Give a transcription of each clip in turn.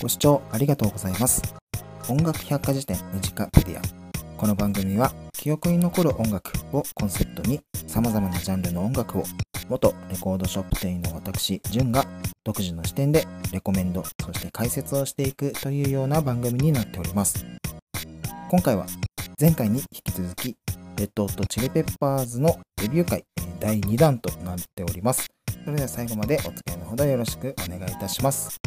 ご視聴ありがとうございます。音楽百科事典短メディア。この番組は記憶に残る音楽をコンセプトに様々なジャンルの音楽を元レコードショップ店員の私、ジュンが独自の視点でレコメンド、そして解説をしていくというような番組になっております。今回は前回に引き続き、レッドホットチリペッパーズのレビュー会第2弾となっております。それでは最後までお付き合いのほどよろしくお願いいたします。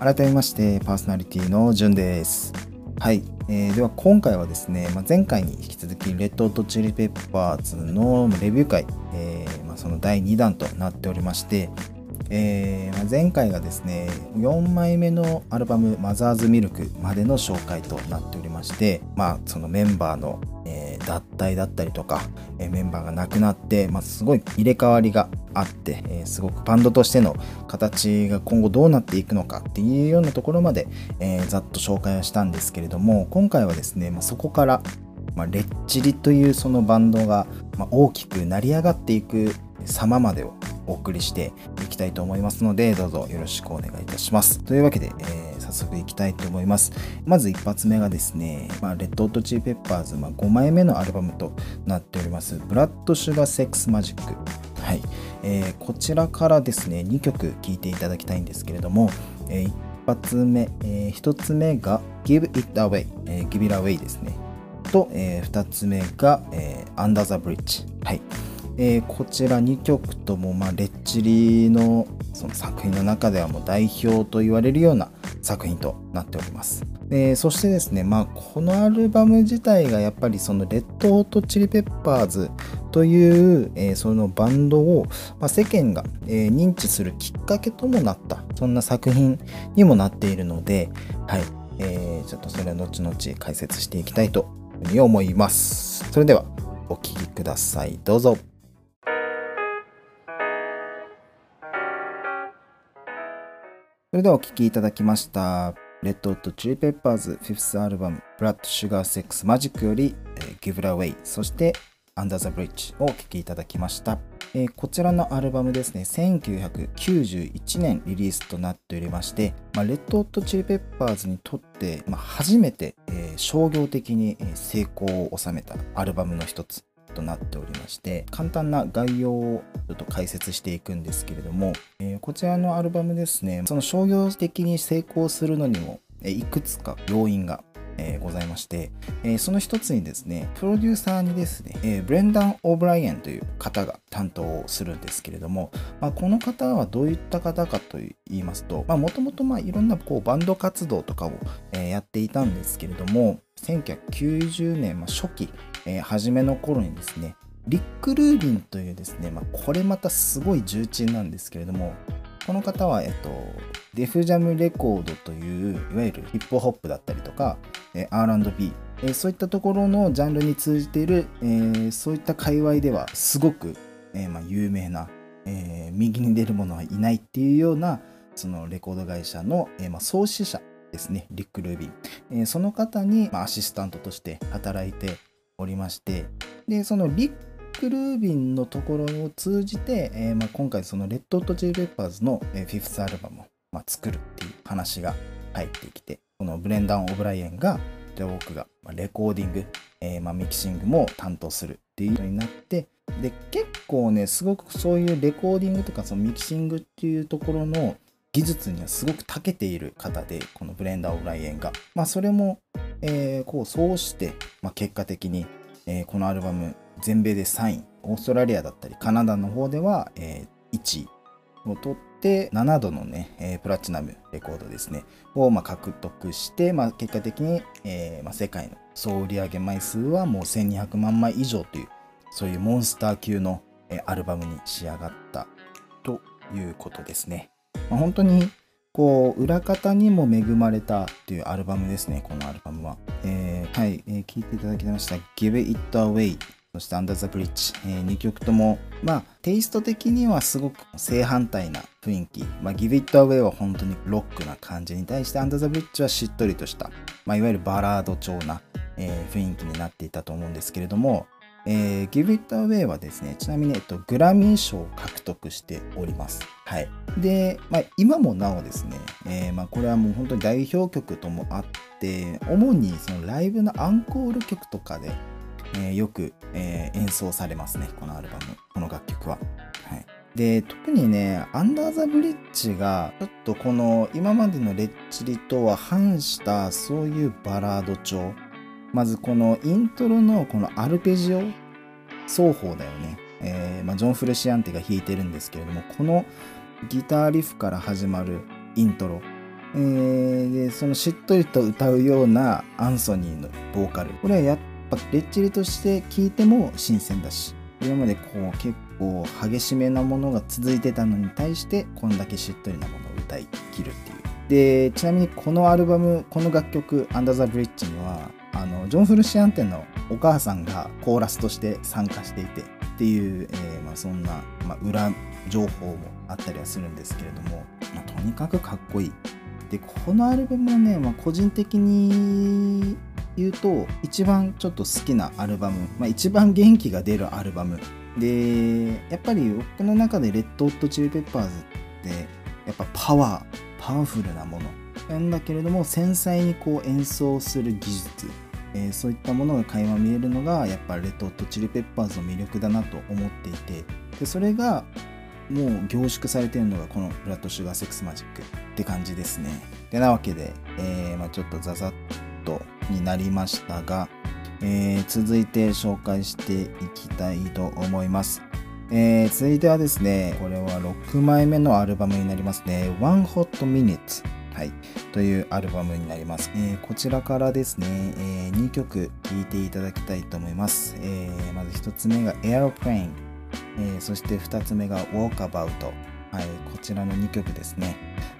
改めましてパーソナリティのじゅんです。はい、えーでは今回はですね、まあ、前回に引き続きレッドホットチリペッパーズのレビュー会、えーまあ、その第2弾となっておりまして、えー、前回がですね4枚目のアルバム「マザーズミルク」までの紹介となっておりまして、まあ、そのメンバーの、えー脱退だったりとか、えーメンバーが亡くなって、まあ、すごい入れ替わりがあって、えーすごくバンドとしての形が今後どうなっていくのかっていうようなところまで、えーざっと紹介をしたんですけれども今回はですね、まあ、そこから、まあ、レッチリというそのバンドが、まあ大きく成り上がっていく様までをお送りしていきたいと思いますのでどうぞよろしくお願いいたします。というわけで、えー早速いきたいと思います。まず一発目がですね、まあ、レッドホットチリペッパーズ、まあ、5枚目のアルバムとなっております。ブラッドシュガーセックスマジックはい、えーこちらからですね2曲聴いていただきたいんですけれども、えー一発目、え1つ目が Give It Away、えー Give It Away ですね。と、え2つ目が、えー Under the Bridge はい。えーこちら2曲とも、まあ、レッチリのその作品の中ではもう代表と言われるような作品となっております。えーそしてですね、まあ、このアルバム自体がやっぱりそのレッドホットチリペッパーズという、えーそのバンドを、まあ、世間が、えー認知するきっかけともなったそんな作品にもなっているので、はいえーちょっとそれは後々解説していきたいというふうに思います。それではお聴きください。どうぞ。それではお聴きいただきました。レッドホットチリペッパーズ 5th アルバム Blood Sugar Sex Magic より、えー Give It Away そして Under the Bridge をお聴きいただきました、えーこちらのアルバムですね1991年リリースとなっておりまして、まあ、レッドホットチリペッパーズにとって、まあ、初めて、えー商業的に成功を収めたアルバムの一つとなっておりまして簡単な概要をちょっと解説していくんですけれども、えーこちらのアルバムですね。その商業的に成功するのにもいくつか要因がえございまして、えその一つにですねプロデューサーにですね、えブレンダン・オブライエンという方が担当をするんですけれども、まあ、この方はどういった方かと言いますともともといろんなこうバンド活動とかを、えやっていたんですけれども1990年、ま、初期、え初めの頃にですねリック・ルービンというですね、まあ、これまたすごい重鎮なんですけれどもこの方は、えっと、デフジャムレコードといういわゆるヒップホップだったりとか、えー R&B、えーそういったところのジャンルに通じている、えーそういった界隈ではすごく、えーまあ、有名な、えー右に出る者はいないっていうようなそのレコード会社の、えーまあ、創始者ですねリック・ルービン、えーその方に、まあ、アシスタントとして働いておりましてでそのリッック・ルービンのところを通じて、えーまあ、今回そのレッド・ホット・チリ・ペッパーズの、えー、5th アルバムを、まあ、作るっていう話が入ってきてこのブレンダン・オブライエンがじゃあ僕がまあレコーディング、えーま、ミキシングも担当するっていうようになってで結構ねすごくそういうレコーディングとかそのミキシングっていうところの技術にはすごく長けている方でこのブレンダー・オブライエンが、ま、それも、えこうそうして、ま、結果的に、えこのアルバム全米で3位オーストラリアだったりカナダの方では、えー1位を取って7度のね、えープラチナムレコードですねをまあ獲得して、まあ、結果的に、えーまあ、世界の総売上枚数はもう1200万枚以上というそういうモンスター級の、えーアルバムに仕上がったということですね。まあ、本当にこう裏方にも恵まれたというアルバムですね、このアルバムは。えーはい、えー聞いていただきました。Give It Away そして Under the Bridge、え2曲とも、まあ、テイスト的にはすごく正反対な雰囲気。まあ、Give It Away は本当にロックな感じに対して Under the Bridge はしっとりとした、まあ、いわゆるバラード調な、えー雰囲気になっていたと思うんですけれども、えー、Give It Away はですね、ちなみに、えっと、グラミー賞を獲得しております。はい。で、まあ、今もなおですね、えー、まあ、これはもう本当に代表曲ともあって、主にそのライブのアンコール曲とかで、えー、よく、え演奏されますね、このアルバム、この楽曲は。はい。で、特にね、アンダーザブリッジが、ちょっとこの今までのレッチリとは反したそういうバラード調。まずこのイントロのこのアルペジオ双方だよね。えー、まあ、ジョン・フレシアンテが弾いてるんですけれども、このギターリフから始まるイントロ。えー、でそのしっとりと歌うようなアンソニーのボーカル。これはやっぱレッチリとして聴いても新鮮だし、今までこう結構激しめなものが続いてたのに対してこんだけしっとりなものを歌い切るっていう。でちなみにこのアルバムこの楽曲「アンダー・ザ・ブリッジ」にはあのジョン・フルシアンテンのお母さんがコーラスとして参加していてっていう、えー、まあ、そんな、まあ、裏情報もあったりはするんですけれども、まあ、とにかくかっこいい。でこのアルバムはね、ま、個人的に言うと一番ちょっと好きなアルバム、まあ、一番元気が出るアルバムでやっぱり僕の中でレッド・オット・チリ・ペッパーズってやっぱパワーパワフルなものなんだけれども繊細にこう演奏する技術、えー、そういったものが垣間見えるのがやっぱレッド・オット・チリ・ペッパーズの魅力だなと思っていてでそれがもう凝縮されてるのがこのブラッド・シュガー・セックス・マジックって感じですね。でなわけで、えーまあ、ちょっとザザッとになりましたが、えー、続いて紹介していきたいと思います。えー、続いてはですね、これは6枚目のアルバムになりますね。One Hot Minute、はい、というアルバムになります。えー、こちらからですね、えー、2曲聴いていただきたいと思います。えー、まず1つ目が Airplane、えー、そして2つ目が Walkabout、はい、こちらの2曲ですね。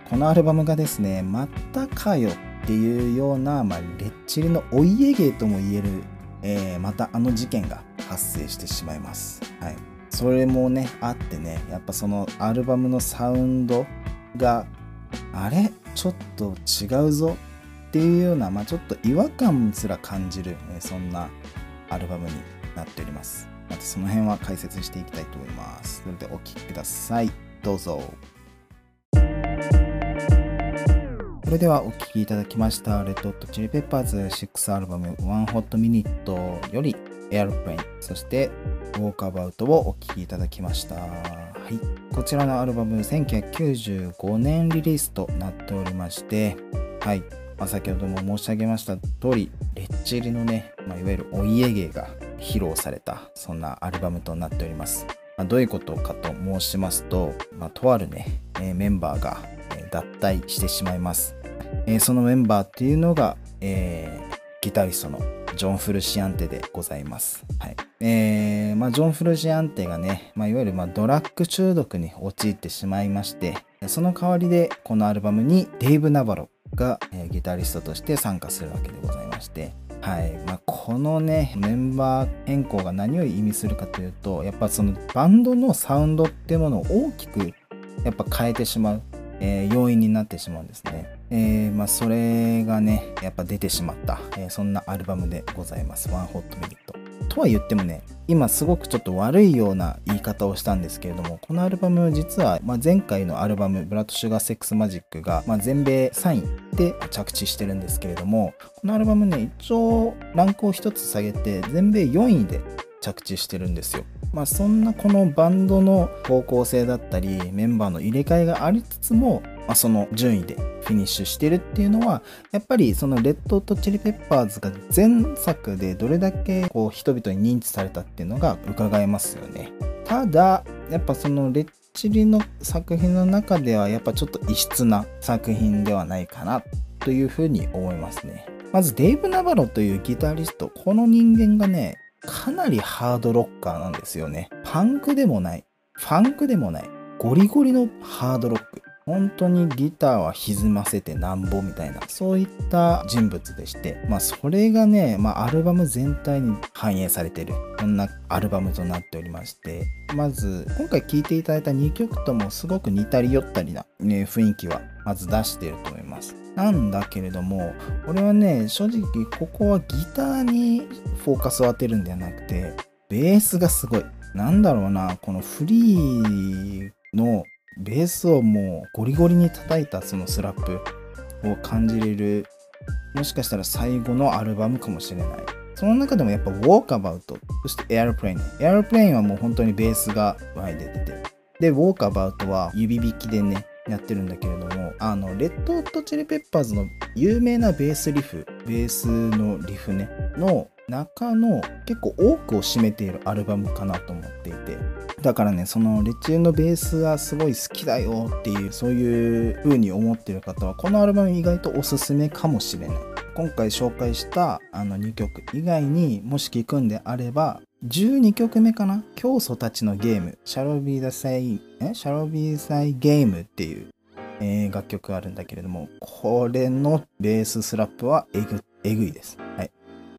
このアルバムがですね、またかよっていうような、まあ、レッチリのお家芸とも言える、えー、またあの事件が発生してしまいます。はい。それもね、あってね、やっぱそのアルバムのサウンドが、あれ？ちょっと違うぞ？っていうような、まあ、ちょっと違和感すら感じる、え、そんなアルバムになっております。またその辺は解説していきたいと思います。それでお聴きください。どうぞ。それではお聴きいただきました、レッド・ホット・チリ・ペッパーズ6アルバム One Hot Minute より Airplane、そしてウォークアバウトをお聴きいただきました。はい。こちらのアルバム1995年リリースとなっておりまして、はい。まあ、先ほども申し上げました通り、レッチリのね、まあ、いわゆるお家芸が披露された、そんなアルバムとなっております。まあ、どういうことかと申しますと、まあ、とあるね、えー、メンバーが、脱退してしまいます。えー、そのメンバーっていうのが、えー、ギタリストのジョン・フルシアンテでございます。はいえーまあ、ジョン・フルシアンテがね、まあ、いわゆるまあドラッグ中毒に陥ってしまいまして、その代わりでこのアルバムにデイブ・ナバロが、えー、ギタリストとして参加するわけでございまして、はいまあ、このねメンバー変更が何を意味するかというとやっぱそのバンドのサウンドっていうものを大きくやっぱ変えてしまうえー、要因になってしまうんですね。えー、まあ、それがね、やっぱ出てしまった、えー、そんなアルバムでございます。ワンホットミニット。とは言ってもね、今すごくちょっと悪いような言い方をしたんですけれども、このアルバム実は、まあ、前回のアルバム、ブラッド・シュガー・セックス・マジックが、まあ、全米3位で着地してるんですけれども、このアルバムね、一応ランクを1つ下げて、全米4位で着地してるんですよ。まあそんなこのバンドの方向性だったりメンバーの入れ替えがありつつも、まあ、その順位でフィニッシュしてるっていうのはやっぱりそのレッドとチリペッパーズが前作でどれだけこう人々に認知されたっていうのが伺えますよね。ただやっぱそのレッチリの作品の中ではやっぱちょっと異質な作品ではないかなというふうに思いますね。まずデイブ・ナバロというギタリストこの人間がねかなりハードロッカーなんですよね。パンクでもない、ファンクでもない、ゴリゴリのハードロック。本当にギターは歪ませてなんぼみたいなそういった人物でしてまあそれがね、まあ、アルバム全体に反映されてるそんなアルバムとなっておりましてまず今回聴いていただいた2曲ともすごく似たり寄ったりな、ね、雰囲気はまず出してると思いますなんだけれども俺はね正直ここはギターにフォーカスを当てるんではなくてベースがすごい。なんだろうな、このフリーのベースをもうゴリゴリに叩いたそのスラップを感じれる、もしかしたら最後のアルバムかもしれない。その中でもやっぱ Walkabout、そして Airplane。Airplane はもう本当にベースが前で出てる。で、Walkabout は指弾きでね、やってるんだけれども、あの、レッド・ホット・チリ・ペッパーズの有名なベースリフ、ベースのリフね、の中の結構多くを占めているアルバムかなと思っていて、だからね、そのレチューのベースがすごい好きだよっていう、そういう風に思ってる方は、このアルバム意外とおすすめかもしれない。今回紹介したあの2曲以外にもし聴くんであれば、12曲目かな？教祖たちのゲーム、シャロビーダサイ、え？シャロビーサイゲームっていう、えー、楽曲があるんだけれども、これのベーススラップはえぐえぐいです。はい。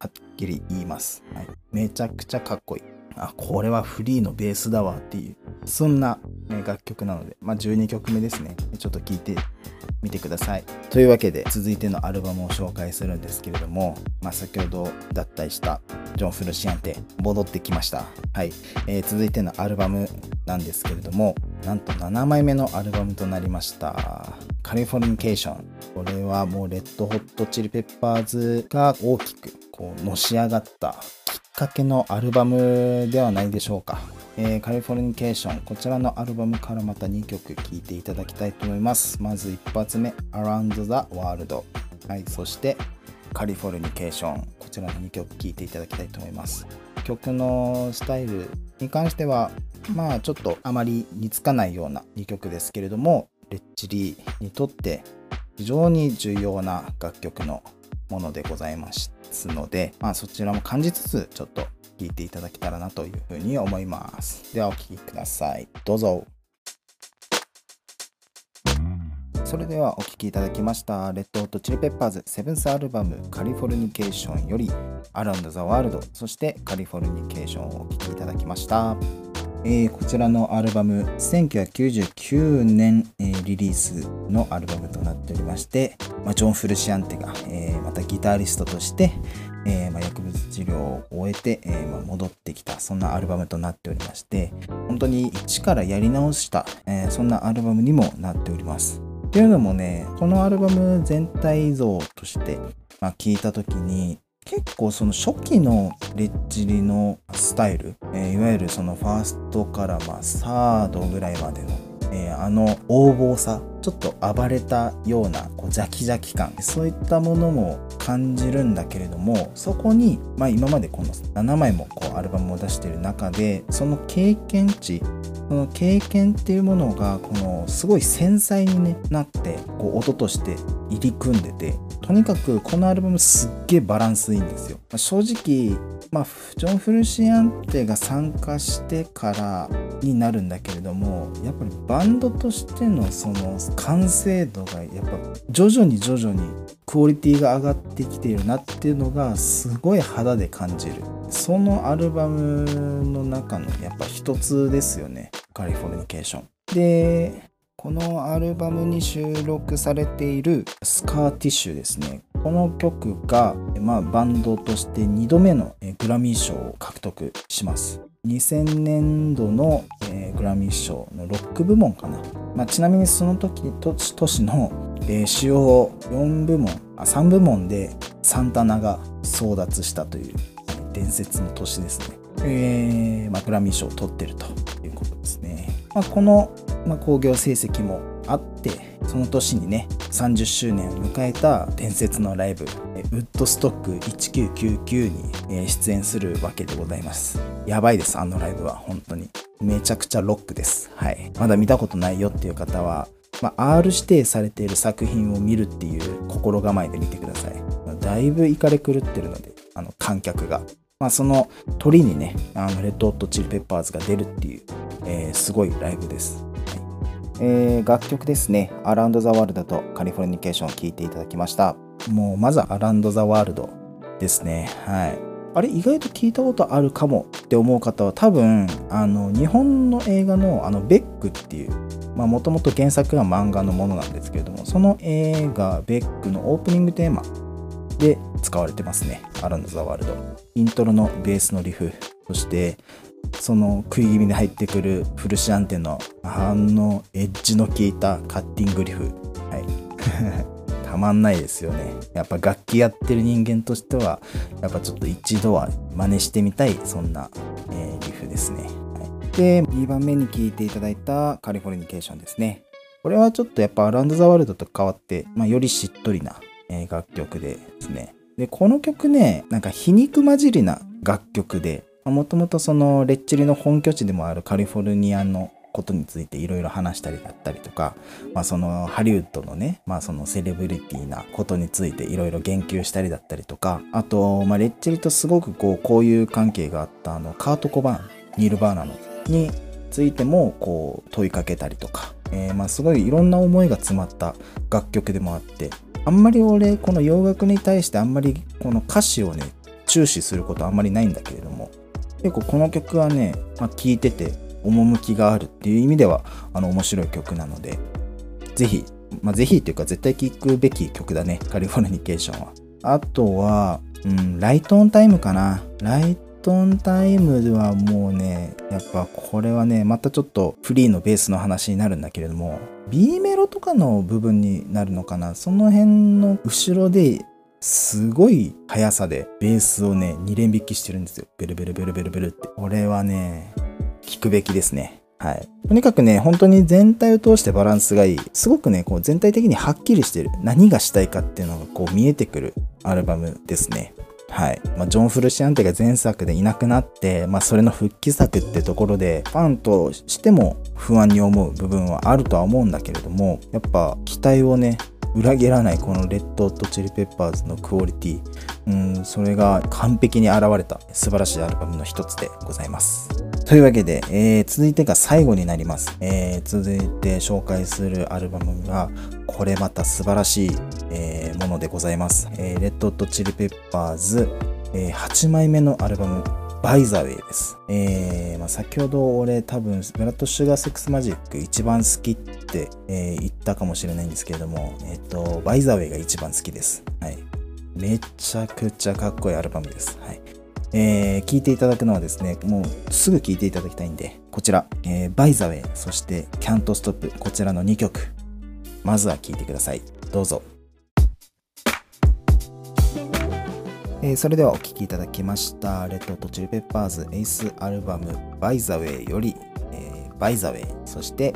はっきり言います。はい。めちゃくちゃかっこいい。あ、これはフリーのベースだわっていう、そんな、ね、楽曲なので、まあ、12曲目ですね。ちょっと聴いてみてください。というわけで、続いてのアルバムを紹介するんですけれども、まあ、先ほど脱退したジョン・フルシアンテ、戻ってきました。はい、えー、続いてのアルバムなんですけれども、なんと7枚目のアルバムとなりました。カリフォルニケーション。これはもうレッドホットチリペッパーズが大きくこうのし上がったきっかけのアルバムではないでしょうか。えー、カリフォルニケーション、こちらのアルバムからまた2曲聴いていただきたいと思います。まず1発目、Around the World。はい、そしてカリフォルニケーション、こちらの2曲聴いていただきたいと思います。曲のスタイルに関しては、まあちょっとあまり似つかないような2曲ですけれども、レッチリにとって非常に重要な楽曲のものでございますので、まあそちらも感じつつ、ちょっと聴いていただけたらなというふうに思います。ではお聴きください。どうぞ。それではお聴きいただきました、レッド・ホット・チリ・ペッパーズセブンスアルバムカリフォルニケーションよりアランド・ザ・ワールド、そしてカリフォルニケーションをお聴きいただきました。えー、こちらのアルバム1999年、えー、リリースのアルバムとなっておりまして、まあ、ジョン・フルシアンテが、えー、またギタリストとして、えーまあ、薬物治療を終えて、えーまあ、戻ってきたそんなアルバムとなっておりまして本当に一からやり直した、えー、そんなアルバムにもなっております。っていうのもねこのアルバム全体像として、まあ、聞いた時に結構その初期のレッチリのスタイル、えー、いわゆるそのファーストからまあサードぐらいまでの、えー、あの横暴さちょっと暴れたようなこうジャキジャキ感そういったものも感じるんだけれどもそこに、まあ、今までこの7枚もこうアルバムを出している中でその経験値その経験っていうものがこのすごい繊細に、なってこう音として入り組んでてとにかくこのアルバムすっげえバランスいいんですよ。まあ、正直まあ、ジョン・フルシアンテが参加してからになるんだけれどもやっぱりバンドとしてのその完成度がやっぱ徐々に徐々にクオリティが上がってきているなっていうのがすごい肌で感じる。そのアルバムの中のやっぱ一つですよね。カリフォルニケーションでこのアルバムに収録されているスカーティッシュですね。この曲が、まあ、バンドとして2度目のグラミー賞を獲得します。2000年度の、えー、グラミー賞のロック部門かな、まあ、ちなみにその時年の、えー、主要4部門あ3部門でサンタナが争奪したという伝説の年ですね、えーまあ、グラミー賞を取ってるということですね、まあ、この、まあ、興行成績もあってその年にね30周年を迎えた伝説のライブウッドストック1999に出演するわけでございますやばいですあのライブは本当にめちゃくちゃロックですはいまだ見たことないよっていう方はまあ、R 指定されている作品を見るっていう心構えで見てください。だいぶイカれ狂ってるので、あの観客が。まあ、その鳥にね、あのレッドホットチリペッパーズが出るっていう、えー、すごいライブです。えー、楽曲ですね、アラウンド・ザ・ワールドとカリフォルニケーションを聴いていただきました。もう、まずはアランド・ザ・ワールドですね。はい。あれ、意外と聞いたことあるかもって思う方は多分、あの、日本の映画の、あの、ベックっていう、もともと原作は漫画のものなんですけれども、その映画、ベックのオープニングテーマで使われてますね。アランド・ザ・ワールド。イントロのベースのリフ、そしてその食い気味に入ってくるフルシアンテのあのエッジの効いたカッティングリフ。はい。たまんないですよね。やっぱ楽器やってる人間としては、やっぱちょっと一度は真似してみたい、そんな、えー、リフですね。はい、で、2番目に聴いていただいたカリフォルニケーションですね。これはちょっとやっぱアランド・ザ・ワールドと変わって、まあ、よりしっとりな、えー、楽曲でですね。で、この曲ね、なんか皮肉混じりな楽曲で、もともとそのレッチリの本拠地でもあるカリフォルニアのことについていろいろ話したりだったりとか、まあ、そのハリウッドのね、まあ、そのセレブリティなことについていろいろ言及したりだったりとかあと、まあ、レッチリとすごくこう交友関係があったあのカート・コバーンニル・バーナのについてもこう問いかけたりとか、えー、まあすごいいろんな思いが詰まった楽曲でもあってあんまり俺この洋楽に対してあんまりこの歌詞をね注視することあんまりないんだけれども結構この曲はね、まあ、聴いてて趣があるっていう意味ではあの面白い曲なのでぜひ、まあ、ぜひっていうか絶対聴くべき曲だねカリフォルニケーションはあとは、うん、ライトオンタイムかなライトオンタイムはもうねやっぱこれはねまたちょっとフリーのベースの話になるんだけれども B メロとかの部分になるのかなその辺の後ろですごい速さでベースをね、2連弾きしてるんですよ。ベルベルベルベルベルって。これはね、くべきですね。はい。とにかくね、本当に全体を通してバランスがいい。すごくね、こう全体的にはっきりしてる。何がしたいかっていうのがこう見えてくるアルバムですね。はい。まあ、ジョン・フルシアンテが前作でいなくなって、まあ、それの復帰作ってところで、ファンとしても不安に思う部分はあるとは思うんだけれども、やっぱ期待をね、裏切らないこのレッド・オット・チリ・ペッパーズのクオリティ。うんそれが完璧に現れた素晴らしいアルバムの一つでございます。というわけで、えー、続いてが最後になります、えー、続いて紹介するアルバムがこれまた素晴らしい、えー、ものでございます、えレッド・オット・チリ・ペッパーズ、え8枚目のアルバムバイザウェイです。えー、まあ、先ほど俺多分ブラッドシュガーセックスマジック一番好きって、えー、言ったかもしれないんですけれども、えっ、ー、と、バイザウェイが一番好きです。はい。めちゃくちゃかっこいいアルバムです。はい。えー、聞いていただくのはですね、もうすぐ聞いていただきたいんで、こちら、えー、 By the Way、そしてキャントストップ、こちらの2曲、まずは聴いてください。どうぞ。えー、それではお聴きいただきました、 Red Hot Chili Peppers 8th アルバム By the Way より、えー、By the Way、そして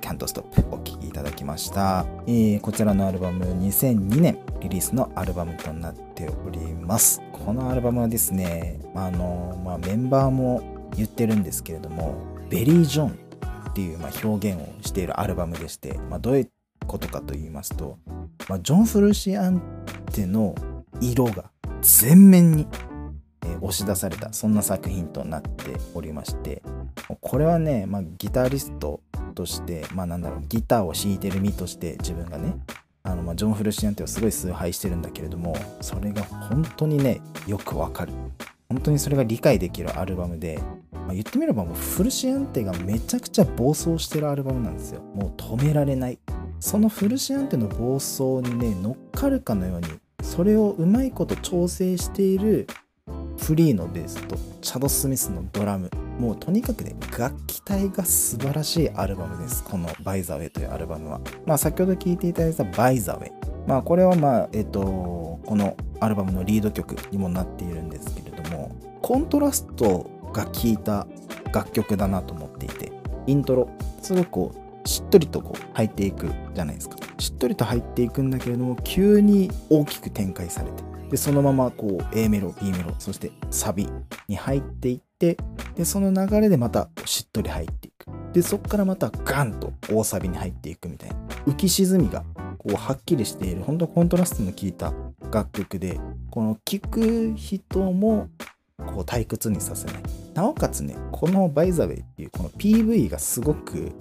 キャントストップお聴きいただきました、えー、こちらのアルバム2002年リリースのアルバムとなっております。このアルバムはですね、あのまあ、メンバーも言ってるんですけれども、ベリー・ジョンっていう、まあ、表現をしているアルバムでして、まあ、どういうことかと言いますと、まあ、ジョン・フルシアンテの色が全面に押し出されたそんな作品となっておりましてこれはね、まあ、ギタリストとしてまあなんだろうギターを弾いてる身として自分がねあのまジョン・フルシアンテはすごい崇拝してるんだけれどもそれが本当にねよくわかる。本当にそれが理解できるアルバムで、まあ、言ってみればもうフルシアンテがめちゃくちゃ暴走してるアルバムなんですよ。もう止められない。そのフルシアンテの暴走にね乗っかるかのようにそれをうまいこと調整しているフリーのベースとチャド・スミスのドラム。もうとにかくね楽器体が素晴らしいアルバムです。この「バイザウェイ」というアルバムは。まあ先ほど聴いていただいた「バイザウェイ」まあこれはまあえっ、とこのアルバムのリード曲にもなっているんですけれどもコントラストが効いた楽曲だなと思っていてイントロすごくこうしっとりとこう入っていくじゃないですか。しっとりと入っていくんだけれども急に大きく展開されてでそのままこう A メロ B メロそしてサビに入っていってでその流れでまたしっとり入っていく。でそこからまたガンと大サビに入っていくみたいな。浮き沈みがこうはっきりしている。本当コントラストの効いた楽曲でこの聴く人もこう退屈にさせない。なおかつねこの「バイザウェイ」っていうこの PV がすごく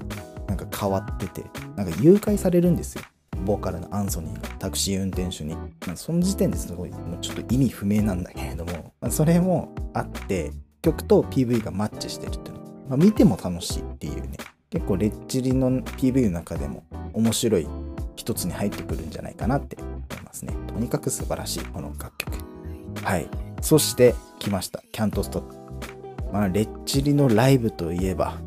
か変わっててなんか誘拐されるんですよ。ボーカルのアンソニーがタクシー運転手に、まあ、その時点ですごいもうちょっと意味不明なんだけれども、まあ、それもあって曲と PV がマッチしてるっていうの、まあ、見ても楽しいっていうね。結構レッチリの PV の中でも面白い一つに入ってくるんじゃないかなって思いますね。とにかく素晴らしいこの楽曲。はい。そして来ました。キャントストップまあ、レッチリのライブといえば、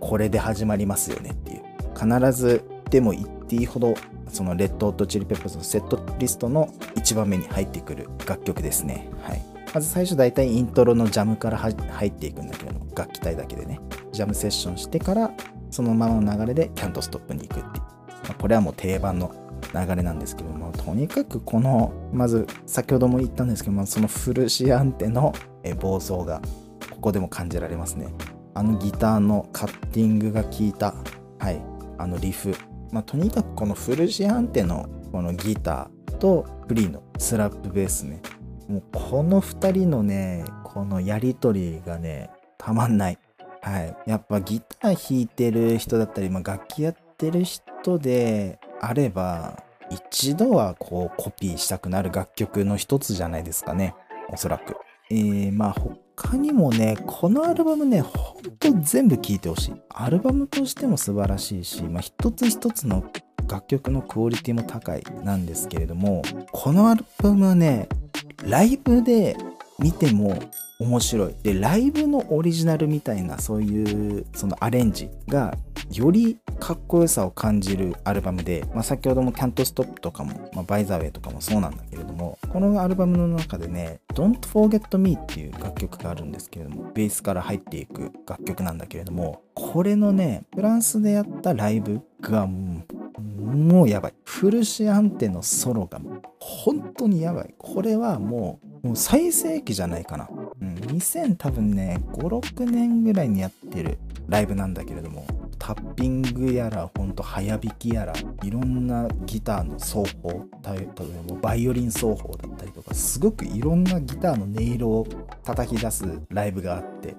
これで始まりますよねっていう。必ずでも言っていいほど、そのレッドホットチリペッパーズのセットリストの1番目に入ってくる楽曲ですね。はい。まず最初大体イントロのジャムから入っていくんだけど楽器体だけでね。ジャムセッションしてから、そのままの流れでキャントストップに行くっていう。まあ、これはもう定番の流れなんですけども、とにかくこの、まず先ほども言ったんですけども、そのフルシアンテの暴走がここでも感じられますね。あのギターのカッティングが効いた、はい、あのリフ。まあ、とにかくこのフルシアンテのこのギターとフリーのスラップベースね。もうこの2人のね、このやり取りがね、たまんない。はい。やっぱギター弾いてる人だったり、まあ、楽器やってる人であれば、一度はこうコピーしたくなる楽曲の一つじゃないですかね。おそらく。えー、まあ他にもね、このアルバムね、ほんと全部聴いてほしい。アルバムとしても素晴らしいし、まあ一つ一つの楽曲のクオリティも高いなんですけれども、このアルバムはね、ライブで見ても面白い。で、ライブのオリジナルみたいなそういうそのアレンジがよりかっこよさを感じるアルバムで、まあ、先ほども Can't Stop とかも、まあ、By the Way とかもそうなんだけれども、このアルバムの中でね、Don't Forget Me っていう楽曲があるんですけれども、ベースから入っていく楽曲なんだけれども、これのね、フランスでやったライブがもう、もうやばい。フルシアンテのソロが本当にやばい。これはもう、もう最盛期じゃないかな。うん、2000多分ね、5、6年ぐらいにやってるライブなんだけれども、タッピングやら、ほんと早弾きやら、いろんなギターの奏法、例えばバイオリン奏法だったりとか、すごくいろんなギターの音色を叩き出すライブがあって、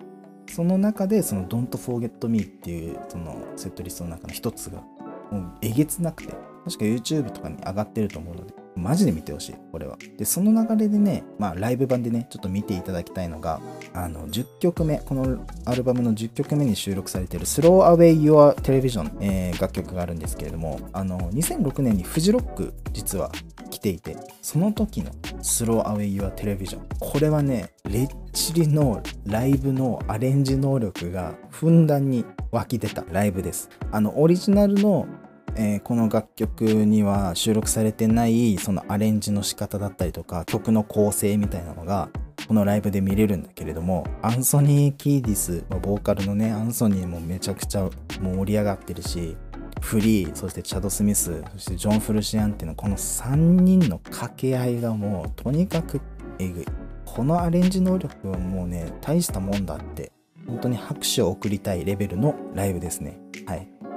その中でその Don't Forget Me っていうそのセットリストの中の一つがもうえげつなくて確か YouTube とかに上がってると思うのでマジで見てほしい、これは。で、その流れでね、まあ、ライブ版でね、ちょっと見ていただきたいのが、あの、10曲目、このアルバムの10曲目に収録されている Slow Away Your Television、えー、楽曲があるんですけれども、あの、2006年にフジロック、実は来ていて、その時の Slow Away Your Television、これはね、レッチリのライブのアレンジ能力がふんだんに湧き出たライブです。あの、オリジナルのえー、この楽曲には収録されてないそのアレンジの仕方だったりとか曲の構成みたいなのがこのライブで見れるんだけれどもアンソニー・キーディスボーカルのねアンソニーもめちゃくちゃ盛り上がってるしフリーそしてチャド・スミスそしてジョン・フルシアンテのこの3人の掛け合いがもうとにかくえぐい。このアレンジ能力はもうね大したもんだって本当に拍手を送りたいレベルのライブですね。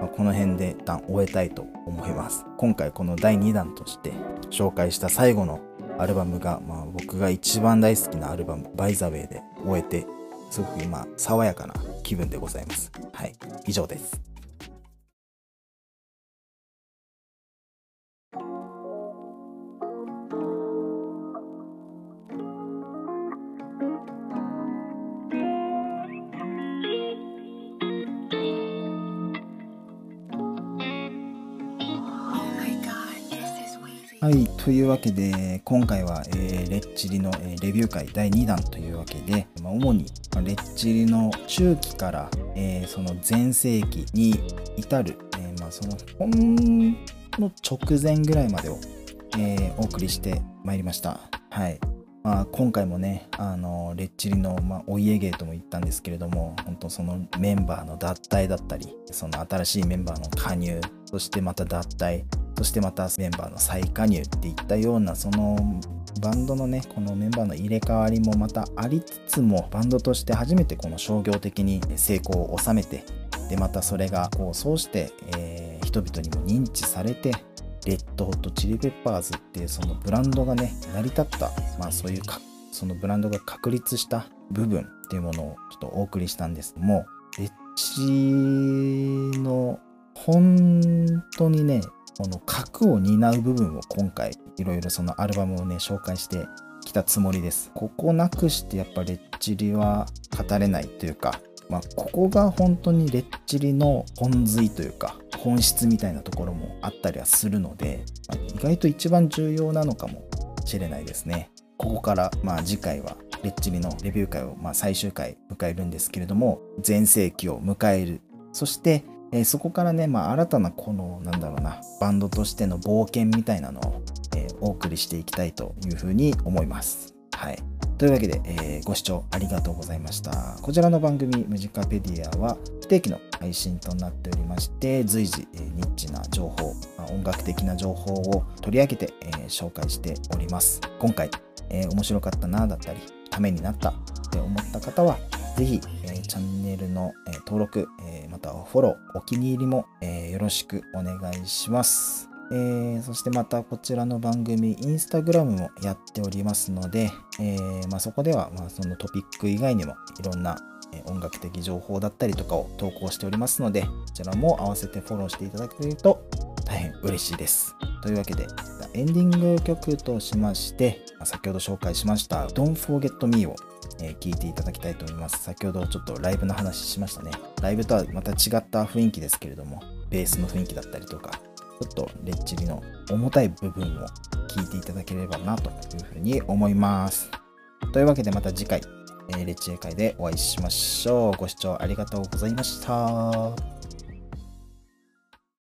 まあ、この辺で一旦終えたいと思います。今回この第2弾として紹介した最後のアルバムが、まあ、僕が一番大好きなアルバム、バイザウェイで終えて、すごく今、爽やかな気分でございます。はい、以上です。というわけで、今回は、えー、レッチリの、えー、レビュー会第2弾というわけで、まあ、主に、まあ、レッチリの中期から、えー、その前世紀に至る、えまあ、その本の直前ぐらいまでを、えお送りしてまいりました。はい。まあ、今回もね、あのレッチリの、まあ、お家芸とも言ったんですけれども、本当そのメンバーの脱退だったり、その新しいメンバーの加入、そしてまた脱退、そしてまたメンバーの再加入っていったようなそのバンドのねこのメンバーの入れ替わりもまたありつつもバンドとして初めてこの商業的に成功を収めてでまたそれがこうそうして、えー、人々にも認知されてレッドホットチリペッパーズっていうそのブランドがね成り立ったまあそういうかそのブランドが確立した部分っていうものをちょっとお送りしたんですけどもレッチの本当にねこの核を担う部分を今回いろいろそのアルバムをね紹介してきたつもりです。ここなくしてやっぱレッチリは語れないというか、まあ、ここが本当にレッチリの本髄というか本質みたいなところもあったりはするので、まあ、意外と一番重要なのかもしれないですね。ここからまあ次回はレッチリのレビュー会を、まあ、最終回迎えるんですけれども、全盛期を迎える。そして、えー、そこからね、まあ、新たなこの、なんだろうな、バンドとしての冒険みたいなのを、えー、お送りしていきたいというふうに思います。はい。というわけで、えー、ご視聴ありがとうございました。こちらの番組、ムジカペディアは不定期の配信となっておりまして、随時、え、ニッチな情報、ま、音楽的な情報を取り上げて、え、紹介しております。今回、え、面白かったなだったり、ためになったって思った方は、ぜひ、えー、チャンネルの、えー、登録、えー、またフォロー、お気に入りも、えよろしくお願いします。えー、そしてまたこちらの番組、インスタグラムもやっておりますので、えー、まあ、そこではまあそのトピック以外にもいろんな音楽的情報だったりとかを投稿しておりますので、こちらも合わせてフォローしていただけると大変嬉しいです。というわけで、エンディング曲としまして、先ほど紹介しました Don't Forget Me を聴いていただきたいと思います。先ほどちょっとライブの話しましたね。ライブとはまた違った雰囲気ですけれども、ベースの雰囲気だったりとか、ちょっとレッチリの重たい部分を聞いていただければなというふうに思います。というわけでまた次回、えー、レッチリ会でお会いしましょう。ご視聴ありがとうございました。